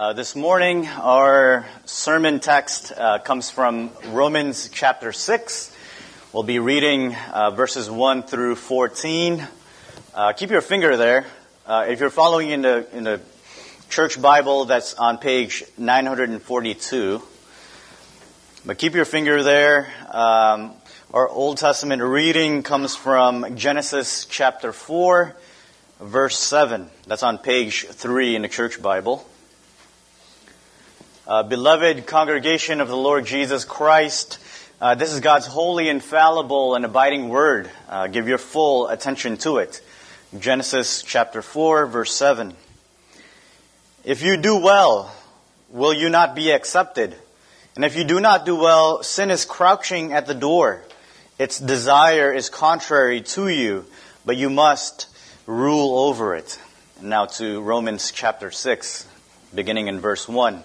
Uh, this morning, our sermon text uh, comes from Romans chapter 6. We'll be reading uh, verses 1 through 14. Uh, keep your finger there. Uh, if you're following in the, in the church Bible, that's on page 942. But keep your finger there. Um, our Old Testament reading comes from Genesis chapter 4, verse 7. That's on page 3 in the church Bible. Uh, beloved congregation of the Lord Jesus Christ, uh, this is God's holy, infallible, and abiding word. Uh, give your full attention to it. Genesis chapter 4, verse 7. If you do well, will you not be accepted? And if you do not do well, sin is crouching at the door. Its desire is contrary to you, but you must rule over it. now to Romans chapter 6, beginning in verse 1.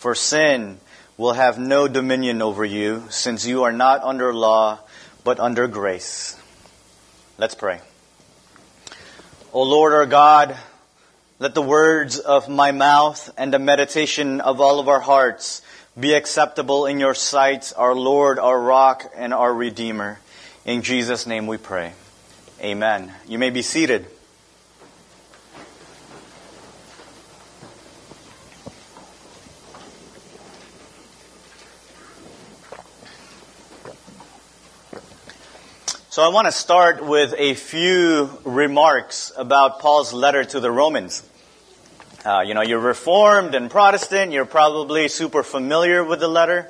For sin will have no dominion over you, since you are not under law, but under grace. Let's pray. O Lord our God, let the words of my mouth and the meditation of all of our hearts be acceptable in your sight, our Lord, our rock, and our Redeemer. In Jesus' name we pray. Amen. You may be seated. So I want to start with a few remarks about Paul's letter to the Romans. Uh, you know, you're Reformed and Protestant, you're probably super familiar with the letter.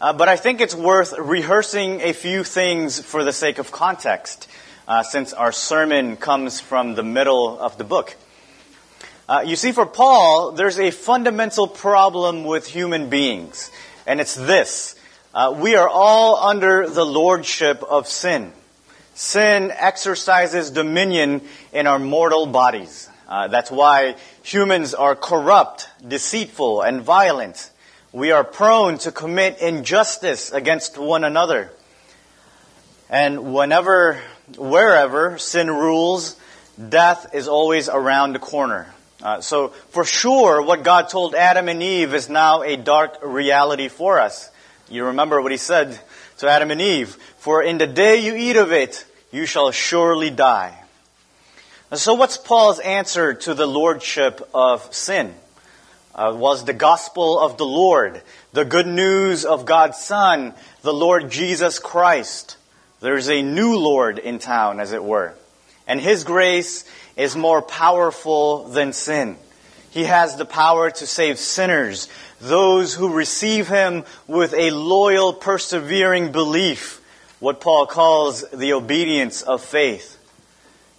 Uh, but I think it's worth rehearsing a few things for the sake of context, uh, since our sermon comes from the middle of the book. Uh, you see, for Paul, there's a fundamental problem with human beings, and it's this. Uh, we are all under the lordship of sin. Sin exercises dominion in our mortal bodies. Uh, that's why humans are corrupt, deceitful, and violent. We are prone to commit injustice against one another. And whenever, wherever sin rules, death is always around the corner. Uh, so for sure, what God told Adam and Eve is now a dark reality for us. You remember what he said to Adam and Eve, For in the day you eat of it, you shall surely die. So what's Paul's answer to the lordship of sin? Uh, was the gospel of the Lord, the good news of God's Son, the Lord Jesus Christ. There's a new Lord in town, as it were. And His grace is more powerful than sin. He has the power to save sinners, those who receive Him with a loyal, persevering belief what Paul calls the obedience of faith.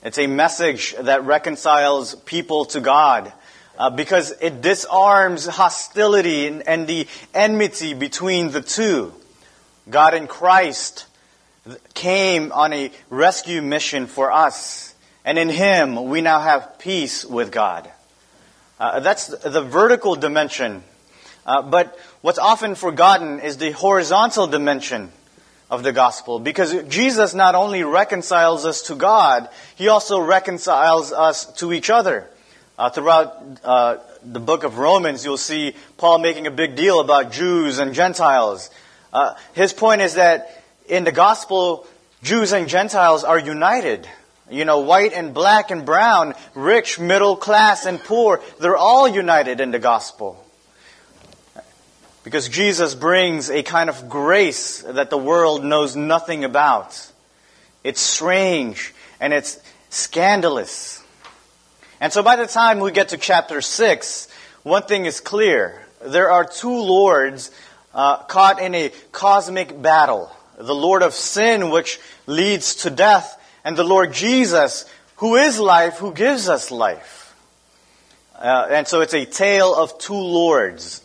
It's a message that reconciles people to God uh, because it disarms hostility and, and the enmity between the two. God in Christ came on a rescue mission for us, and in Him we now have peace with God. Uh, that's the vertical dimension. Uh, but what's often forgotten is the horizontal dimension of the gospel because Jesus not only reconciles us to God, He also reconciles us to each other. Uh, throughout uh, the book of Romans, you'll see Paul making a big deal about Jews and Gentiles. Uh, his point is that in the gospel, Jews and Gentiles are united. You know, white and black and brown, rich, middle class, and poor, they're all united in the gospel. Because Jesus brings a kind of grace that the world knows nothing about. It's strange and it's scandalous. And so by the time we get to chapter 6, one thing is clear. There are two lords uh, caught in a cosmic battle. The Lord of sin, which leads to death, and the Lord Jesus, who is life, who gives us life. Uh, and so it's a tale of two lords.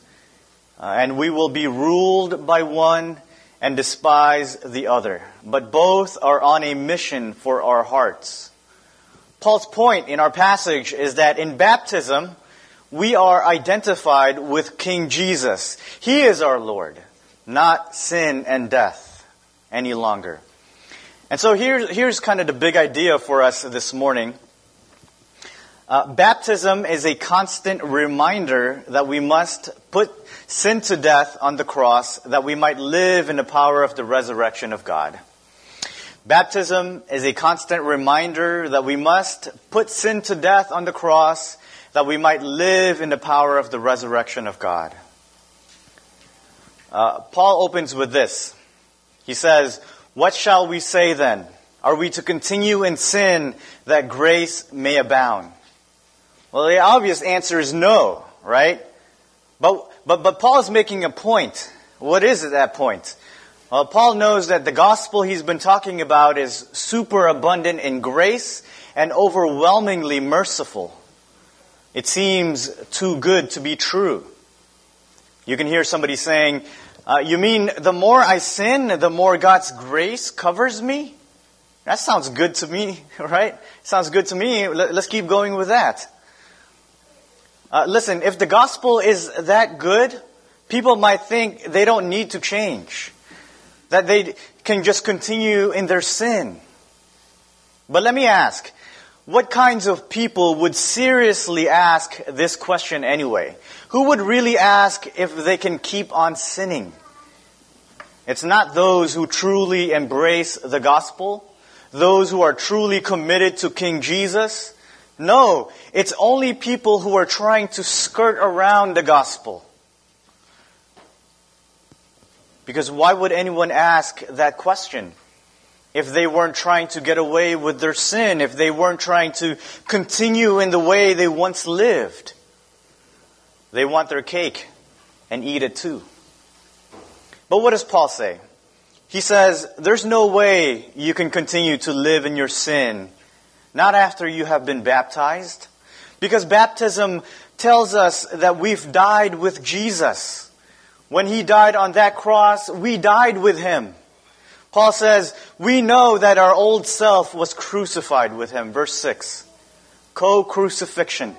Uh, and we will be ruled by one and despise the other. But both are on a mission for our hearts. Paul's point in our passage is that in baptism, we are identified with King Jesus. He is our Lord, not sin and death any longer. And so here's, here's kind of the big idea for us this morning. Uh, baptism is a constant reminder that we must put sin to death on the cross that we might live in the power of the resurrection of God. Baptism is a constant reminder that we must put sin to death on the cross that we might live in the power of the resurrection of God. Uh, Paul opens with this. He says, What shall we say then? Are we to continue in sin that grace may abound? Well, the obvious answer is no, right? But, but, but Paul is making a point. What is it, that point? Well, Paul knows that the gospel he's been talking about is super abundant in grace and overwhelmingly merciful. It seems too good to be true. You can hear somebody saying, uh, You mean the more I sin, the more God's grace covers me? That sounds good to me, right? Sounds good to me. Let's keep going with that. Uh, listen, if the gospel is that good, people might think they don't need to change, that they can just continue in their sin. But let me ask, what kinds of people would seriously ask this question anyway? Who would really ask if they can keep on sinning? It's not those who truly embrace the gospel, those who are truly committed to King Jesus, no, it's only people who are trying to skirt around the gospel. Because why would anyone ask that question? If they weren't trying to get away with their sin, if they weren't trying to continue in the way they once lived, they want their cake and eat it too. But what does Paul say? He says, there's no way you can continue to live in your sin not after you have been baptized. Because baptism tells us that we've died with Jesus. When he died on that cross, we died with him. Paul says, we know that our old self was crucified with him. Verse 6. Co-crucifixion.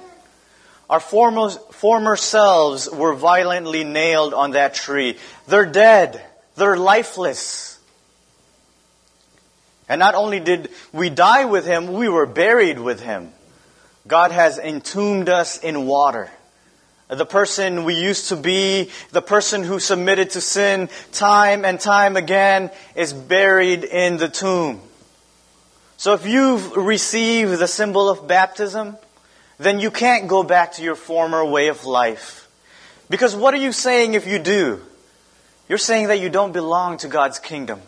Our former, former selves were violently nailed on that tree. They're dead. They're lifeless. And not only did we die with him, we were buried with him. God has entombed us in water. The person we used to be, the person who submitted to sin time and time again, is buried in the tomb. So if you've received the symbol of baptism, then you can't go back to your former way of life. Because what are you saying if you do? You're saying that you don't belong to God's kingdom.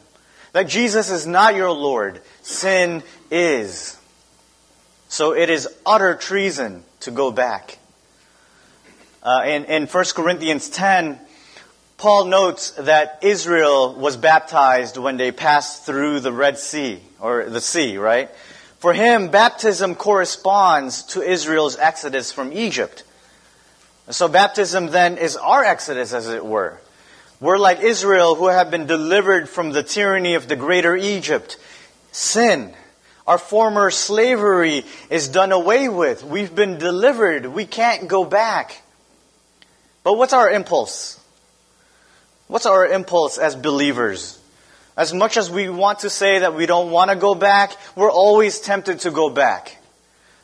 That Jesus is not your Lord. Sin is. So it is utter treason to go back. Uh, in, in 1 Corinthians 10, Paul notes that Israel was baptized when they passed through the Red Sea, or the sea, right? For him, baptism corresponds to Israel's exodus from Egypt. So baptism then is our exodus, as it were. We're like Israel who have been delivered from the tyranny of the greater Egypt. Sin. Our former slavery is done away with. We've been delivered. We can't go back. But what's our impulse? What's our impulse as believers? As much as we want to say that we don't want to go back, we're always tempted to go back.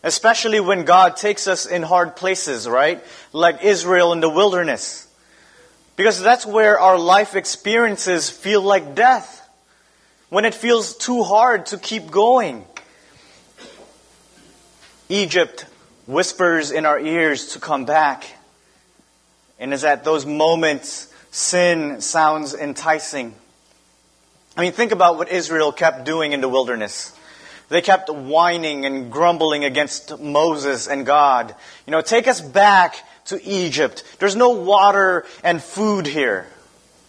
Especially when God takes us in hard places, right? Like Israel in the wilderness. Because that's where our life experiences feel like death. When it feels too hard to keep going. Egypt whispers in our ears to come back. And is at those moments sin sounds enticing. I mean, think about what Israel kept doing in the wilderness. They kept whining and grumbling against Moses and God. You know, take us back to Egypt. There's no water and food here.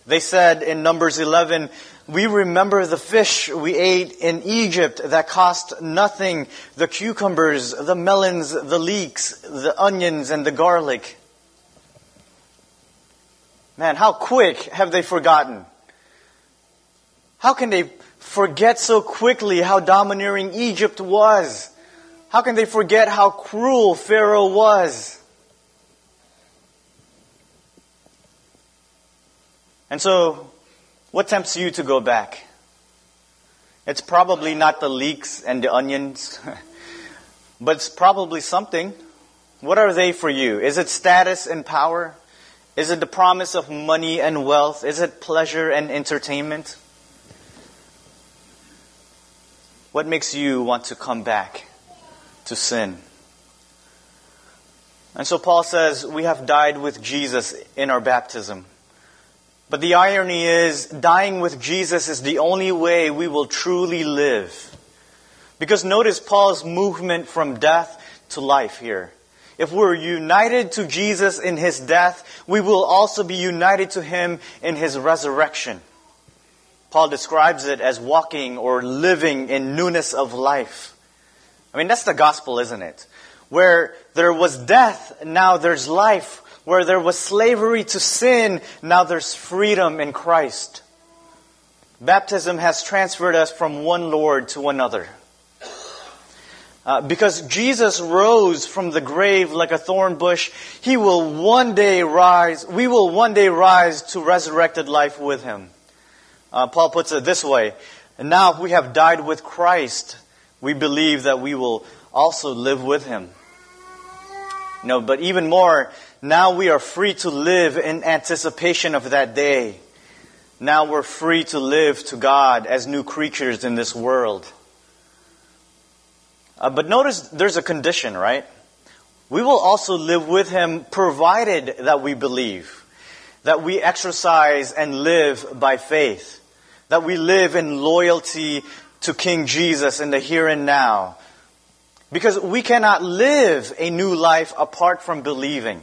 They said in Numbers 11, we remember the fish we ate in Egypt that cost nothing, the cucumbers, the melons, the leeks, the onions, and the garlic. Man, how quick have they forgotten? How can they forget so quickly how domineering Egypt was? How can they forget how cruel Pharaoh was? And so, what tempts you to go back? It's probably not the leeks and the onions, but it's probably something. What are they for you? Is it status and power? Is it the promise of money and wealth? Is it pleasure and entertainment? What makes you want to come back to sin? And so Paul says, we have died with Jesus in our baptism. But the irony is, dying with Jesus is the only way we will truly live. Because notice Paul's movement from death to life here. If we're united to Jesus in his death, we will also be united to him in his resurrection. Paul describes it as walking or living in newness of life. I mean, that's the gospel, isn't it? Where there was death, now there's life. Where there was slavery to sin, now there's freedom in Christ. Baptism has transferred us from one Lord to another. Uh, because Jesus rose from the grave like a thorn bush, he will one day rise, we will one day rise to resurrected life with him. Uh, Paul puts it this way, and now if we have died with Christ, we believe that we will also live with him. No, but even more, now we are free to live in anticipation of that day. Now we're free to live to God as new creatures in this world. Uh, but notice there's a condition, right? We will also live with him provided that we believe, that we exercise and live by faith, that we live in loyalty to King Jesus in the here and now. Because we cannot live a new life apart from believing.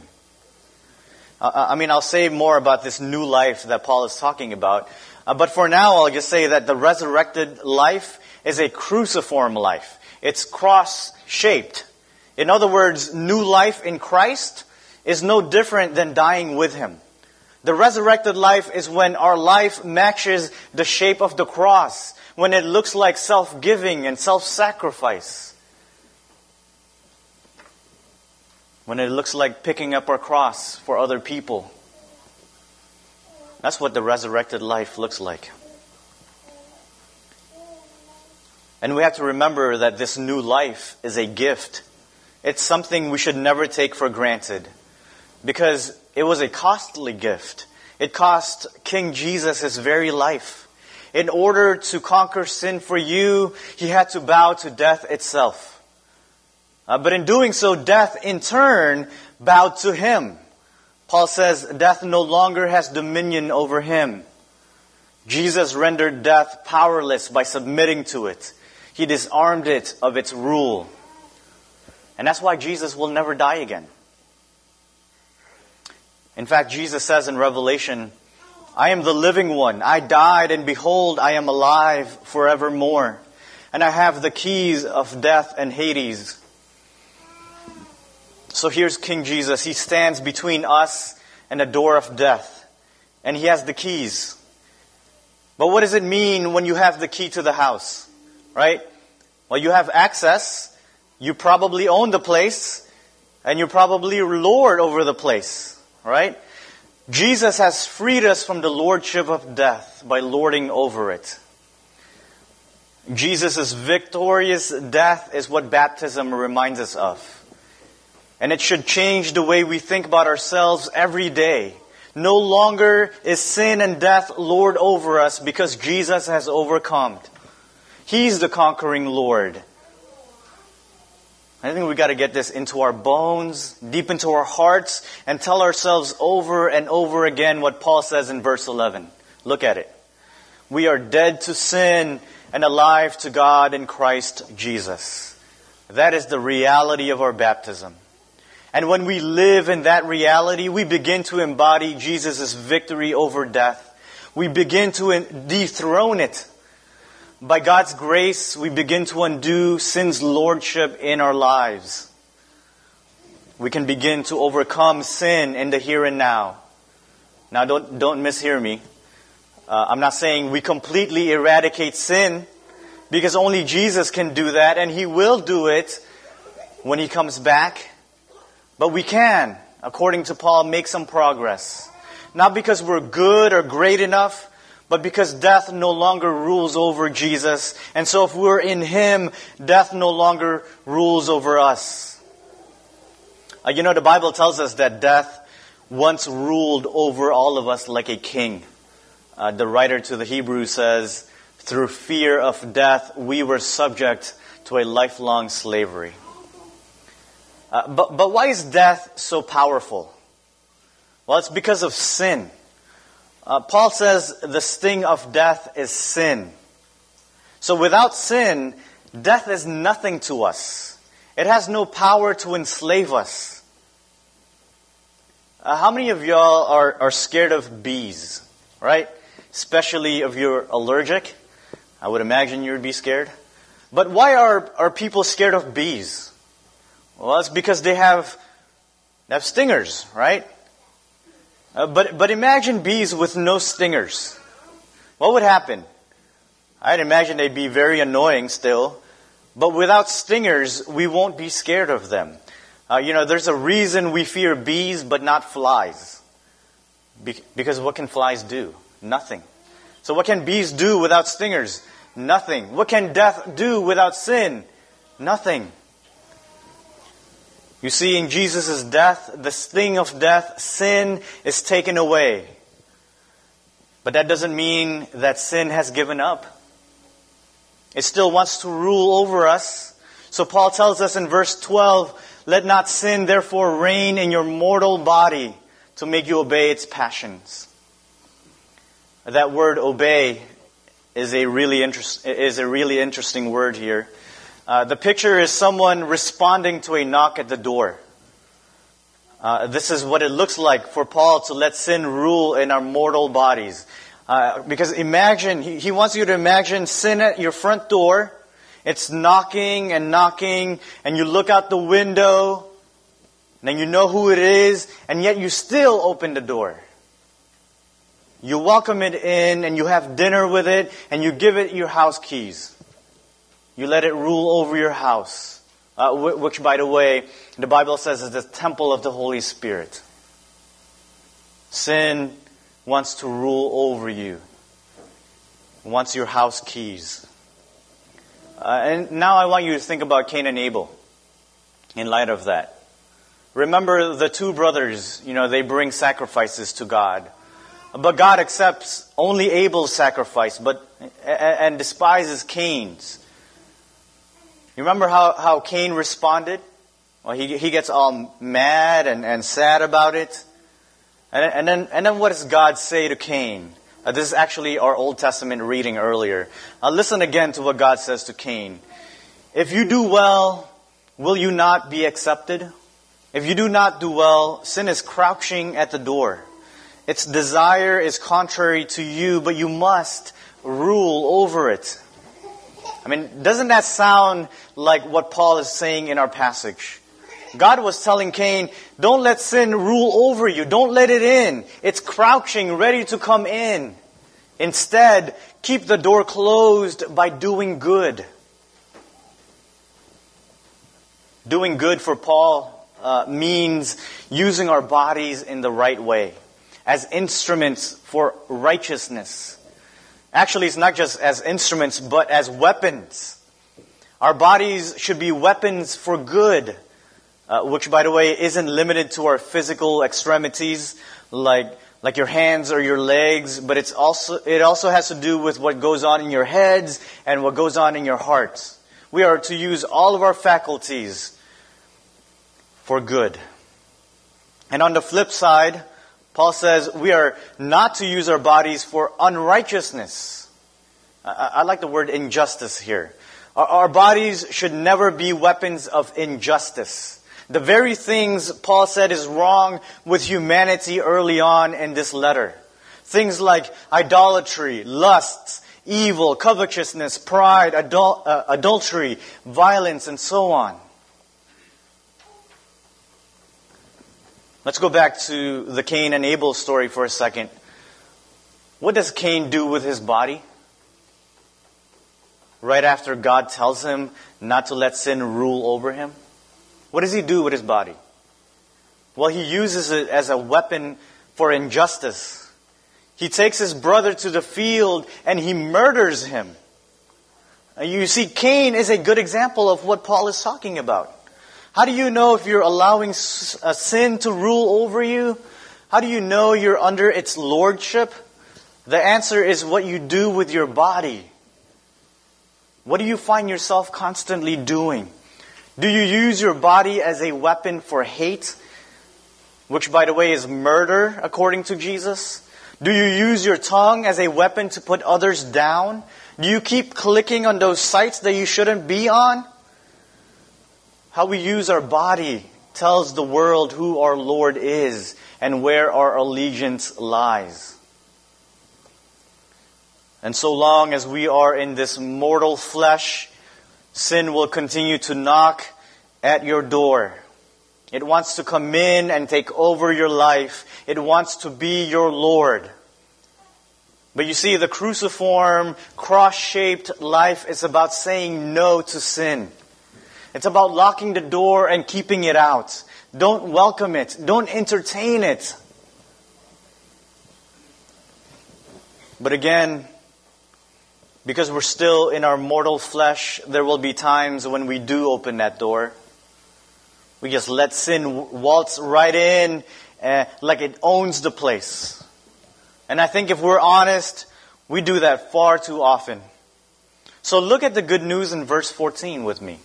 Uh, uh I mean, I'll say more about this new life that Paul is talking about. Uh, but for now, I'll just say that the resurrected life is a cruciform life. It's cross shaped. In other words, new life in Christ is no different than dying with Him. The resurrected life is when our life matches the shape of the cross, when it looks like self giving and self sacrifice. When it looks like picking up our cross for other people. That's what the resurrected life looks like. And we have to remember that this new life is a gift. It's something we should never take for granted because it was a costly gift. It cost King Jesus his very life. In order to conquer sin for you, he had to bow to death itself. Uh, but in doing so, death in turn bowed to him. Paul says death no longer has dominion over him. Jesus rendered death powerless by submitting to it. He disarmed it of its rule. And that's why Jesus will never die again. In fact, Jesus says in Revelation I am the living one. I died, and behold, I am alive forevermore. And I have the keys of death and Hades. So here's King Jesus. He stands between us and the door of death. And he has the keys. But what does it mean when you have the key to the house? Right? Well, you have access. You probably own the place. And you're probably Lord over the place. Right? Jesus has freed us from the lordship of death by lording over it. Jesus' victorious death is what baptism reminds us of. And it should change the way we think about ourselves every day. No longer is sin and death lord over us because Jesus has overcome. He's the conquering Lord. I think we've got to get this into our bones, deep into our hearts, and tell ourselves over and over again what Paul says in verse 11. Look at it. We are dead to sin and alive to God in Christ Jesus. That is the reality of our baptism. And when we live in that reality, we begin to embody Jesus' victory over death. We begin to dethrone it by God's grace, we begin to undo sin's lordship in our lives. We can begin to overcome sin in the here and now. Now, don't, don't mishear me. Uh, I'm not saying we completely eradicate sin because only Jesus can do that and he will do it when he comes back. But we can, according to Paul, make some progress. Not because we're good or great enough, but because death no longer rules over Jesus. And so if we're in Him, death no longer rules over us. Uh, you know, the Bible tells us that death once ruled over all of us like a king. Uh, the writer to the Hebrews says, through fear of death, we were subject to a lifelong slavery. Uh, but, but why is death so powerful? Well, it's because of sin. Uh, Paul says the sting of death is sin. So without sin, death is nothing to us. It has no power to enslave us. Uh, how many of y'all are, are scared of bees, right? Especially if you're allergic. I would imagine you would be scared. But why are, are people scared of bees? Well, it's because they have, they have stingers, right? Uh, but, but imagine bees with no stingers. What would happen? I'd imagine they'd be very annoying still. But without stingers, we won't be scared of them. Uh, you know, there's a reason we fear bees but not flies. Be- because what can flies do? Nothing. So what can bees do without stingers? Nothing. What can death do without sin? Nothing. You see, in Jesus' death, the sting of death, sin is taken away. But that doesn't mean that sin has given up. It still wants to rule over us. So Paul tells us in verse 12, let not sin therefore reign in your mortal body to make you obey its passions. That word obey is a really, is a really interesting word here. Uh, the picture is someone responding to a knock at the door. Uh, this is what it looks like for Paul to let sin rule in our mortal bodies. Uh, because imagine, he, he wants you to imagine sin at your front door. It's knocking and knocking, and you look out the window, and you know who it is, and yet you still open the door. You welcome it in, and you have dinner with it, and you give it your house keys. You let it rule over your house, uh, which, by the way, the Bible says is the temple of the Holy Spirit. Sin wants to rule over you, wants your house keys. Uh, and now I want you to think about Cain and Abel in light of that. Remember the two brothers, you know, they bring sacrifices to God. But God accepts only Abel's sacrifice, but and despises Cain's. You remember how, how Cain responded? Well, he, he gets all mad and, and sad about it. And, and, then, and then what does God say to Cain? Uh, this is actually our Old Testament reading earlier. Uh, listen again to what God says to Cain. If you do well, will you not be accepted? If you do not do well, sin is crouching at the door. its desire is contrary to you, but you must rule over it. I mean, doesn't that sound like what Paul is saying in our passage? God was telling Cain, don't let sin rule over you. Don't let it in. It's crouching, ready to come in. Instead, keep the door closed by doing good. Doing good for Paul uh, means using our bodies in the right way as instruments for righteousness. Actually, it's not just as instruments, but as weapons. Our bodies should be weapons for good, uh, which, by the way, isn't limited to our physical extremities, like like your hands or your legs, but it's also it also has to do with what goes on in your heads and what goes on in your hearts. We are to use all of our faculties for good. And on the flip side, Paul says we are not to use our bodies for unrighteousness. I, I like the word injustice here. Our, our bodies should never be weapons of injustice. The very things Paul said is wrong with humanity early on in this letter. Things like idolatry, lust, evil, covetousness, pride, adul- uh, adultery, violence, and so on. Let's go back to the Cain and Abel story for a second. What does Cain do with his body? Right after God tells him not to let sin rule over him? What does he do with his body? Well, he uses it as a weapon for injustice. He takes his brother to the field and he murders him. You see, Cain is a good example of what Paul is talking about. How do you know if you're allowing a sin to rule over you? How do you know you're under its lordship? The answer is what you do with your body. What do you find yourself constantly doing? Do you use your body as a weapon for hate? Which, by the way, is murder, according to Jesus? Do you use your tongue as a weapon to put others down? Do you keep clicking on those sites that you shouldn't be on? How we use our body tells the world who our Lord is and where our allegiance lies. And so long as we are in this mortal flesh, sin will continue to knock at your door. It wants to come in and take over your life. It wants to be your Lord. But you see, the cruciform, cross-shaped life is about saying no to sin. It's about locking the door and keeping it out. Don't welcome it. Don't entertain it. But again, because we're still in our mortal flesh, there will be times when we do open that door. We just let sin waltz right in uh, like it owns the place. And I think if we're honest, we do that far too often. So look at the good news in verse 14 with me.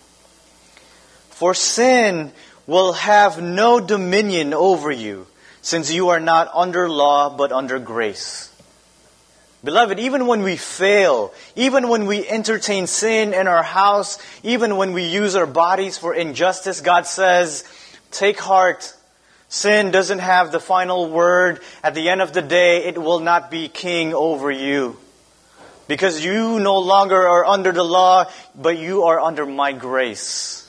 For sin will have no dominion over you, since you are not under law, but under grace. Beloved, even when we fail, even when we entertain sin in our house, even when we use our bodies for injustice, God says, take heart. Sin doesn't have the final word. At the end of the day, it will not be king over you. Because you no longer are under the law, but you are under my grace.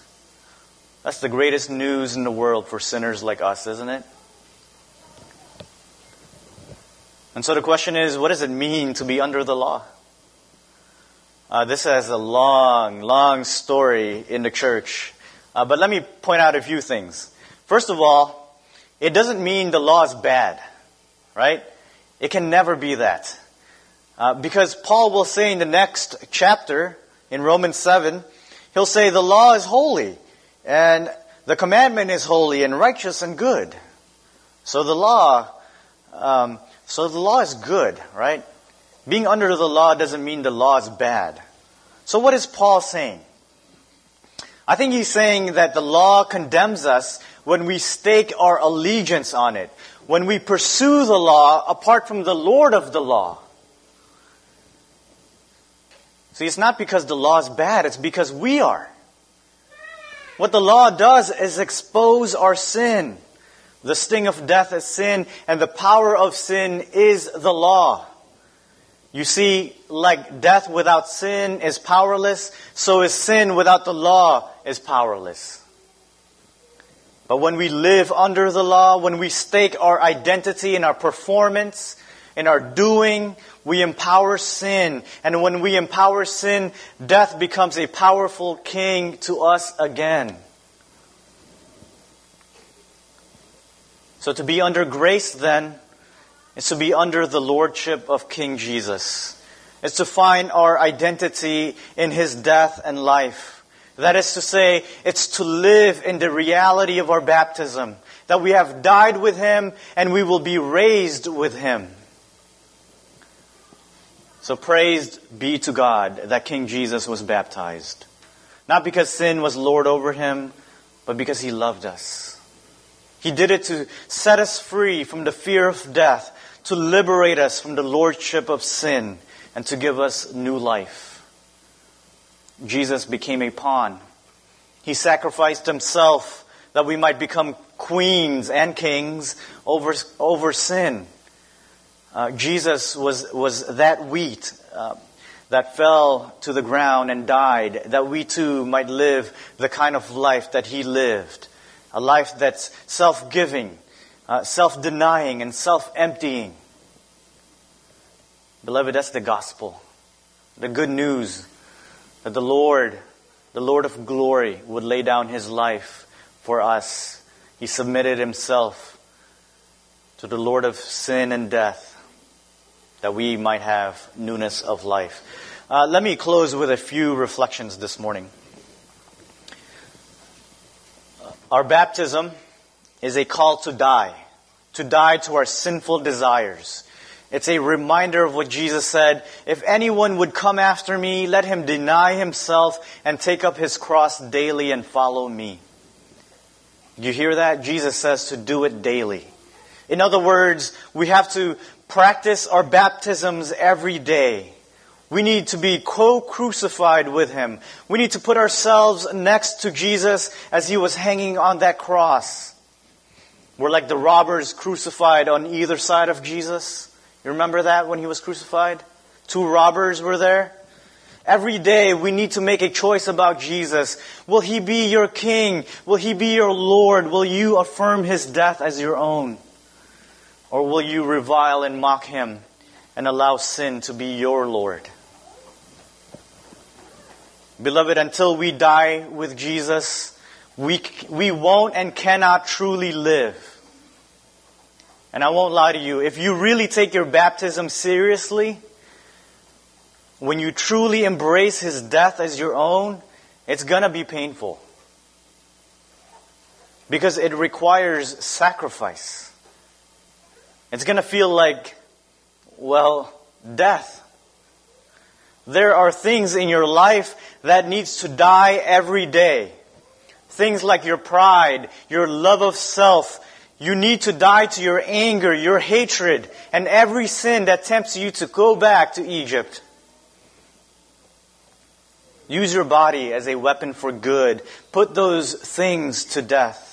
That's the greatest news in the world for sinners like us, isn't it? And so the question is, what does it mean to be under the law? Uh, this has a long, long story in the church. Uh, but let me point out a few things. First of all, it doesn't mean the law is bad, right? It can never be that. Uh, because Paul will say in the next chapter, in Romans 7, he'll say the law is holy. And the commandment is holy and righteous and good. So the law, um, so the law is good, right? Being under the law doesn't mean the law is bad. So what is Paul saying? I think he's saying that the law condemns us when we stake our allegiance on it, when we pursue the law apart from the Lord of the law. See, it's not because the law is bad, it's because we are. What the law does is expose our sin. The sting of death is sin, and the power of sin is the law. You see, like death without sin is powerless, so is sin without the law is powerless. But when we live under the law, when we stake our identity in our performance, in our doing, we empower sin. And when we empower sin, death becomes a powerful king to us again. So to be under grace then is to be under the lordship of King Jesus. It's to find our identity in his death and life. That is to say, it's to live in the reality of our baptism, that we have died with him and we will be raised with him. So praised be to God that King Jesus was baptized. Not because sin was Lord over him, but because he loved us. He did it to set us free from the fear of death, to liberate us from the lordship of sin, and to give us new life. Jesus became a pawn. He sacrificed himself that we might become queens and kings over, over sin. Uh, Jesus was, was that wheat uh, that fell to the ground and died, that we too might live the kind of life that he lived. A life that's self giving, uh, self denying, and self emptying. Beloved, that's the gospel. The good news that the Lord, the Lord of glory, would lay down his life for us. He submitted himself to the Lord of sin and death that we might have newness of life. Uh, let me close with a few reflections this morning. Our baptism is a call to die, to die to our sinful desires. It's a reminder of what Jesus said If anyone would come after me, let him deny himself and take up his cross daily and follow me. You hear that? Jesus says to do it daily. In other words, we have to practice our baptisms every day. We need to be co-crucified with Him. We need to put ourselves next to Jesus as He was hanging on that cross. We're like the robbers crucified on either side of Jesus. You remember that when He was crucified? Two robbers were there. Every day we need to make a choice about Jesus. Will He be your King? Will He be your Lord? Will you affirm His death as your own? Or will you revile and mock him and allow sin to be your Lord? Beloved, until we die with Jesus, we, we won't and cannot truly live. And I won't lie to you, if you really take your baptism seriously, when you truly embrace his death as your own, it's gonna be painful. Because it requires sacrifice. It's going to feel like, well, death. There are things in your life that needs to die every day. Things like your pride, your love of self. You need to die to your anger, your hatred, and every sin that tempts you to go back to Egypt. Use your body as a weapon for good. Put those things to death.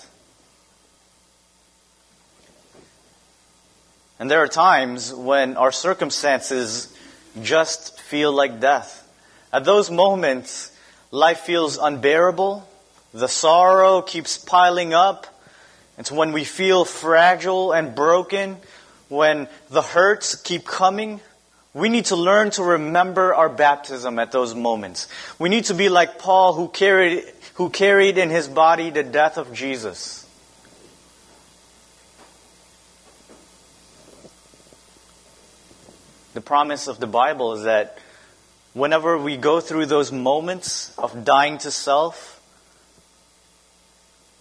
And there are times when our circumstances just feel like death. At those moments, life feels unbearable. The sorrow keeps piling up. It's when we feel fragile and broken, when the hurts keep coming. We need to learn to remember our baptism at those moments. We need to be like Paul who carried, who carried in his body the death of Jesus. The promise of the Bible is that whenever we go through those moments of dying to self,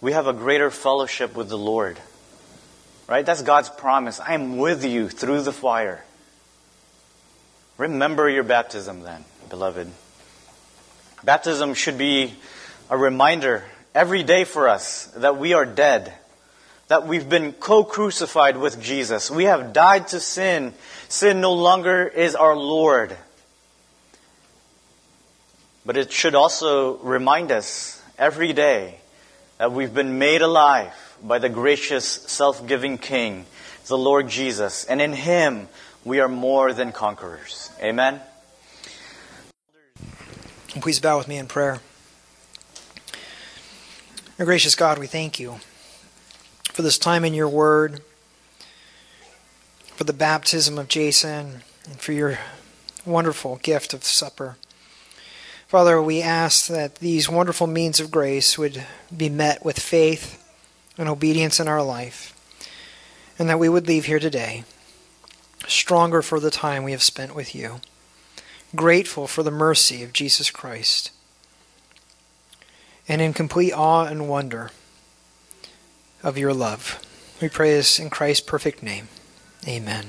we have a greater fellowship with the Lord. Right? That's God's promise. I am with you through the fire. Remember your baptism then, beloved. Baptism should be a reminder every day for us that we are dead that we've been co-crucified with Jesus. We have died to sin. Sin no longer is our Lord. But it should also remind us every day that we've been made alive by the gracious, self giving King, the Lord Jesus, and in Him we are more than conquerors. Amen. Please bow with me in prayer. Our gracious God, we thank you for this time in your word, for the baptism of Jason, and for your wonderful gift of supper. Father, we ask that these wonderful means of grace would be met with faith and obedience in our life, and that we would leave here today stronger for the time we have spent with you, grateful for the mercy of Jesus Christ, and in complete awe and wonder of your love. We pray this in Christ's perfect name. Amen.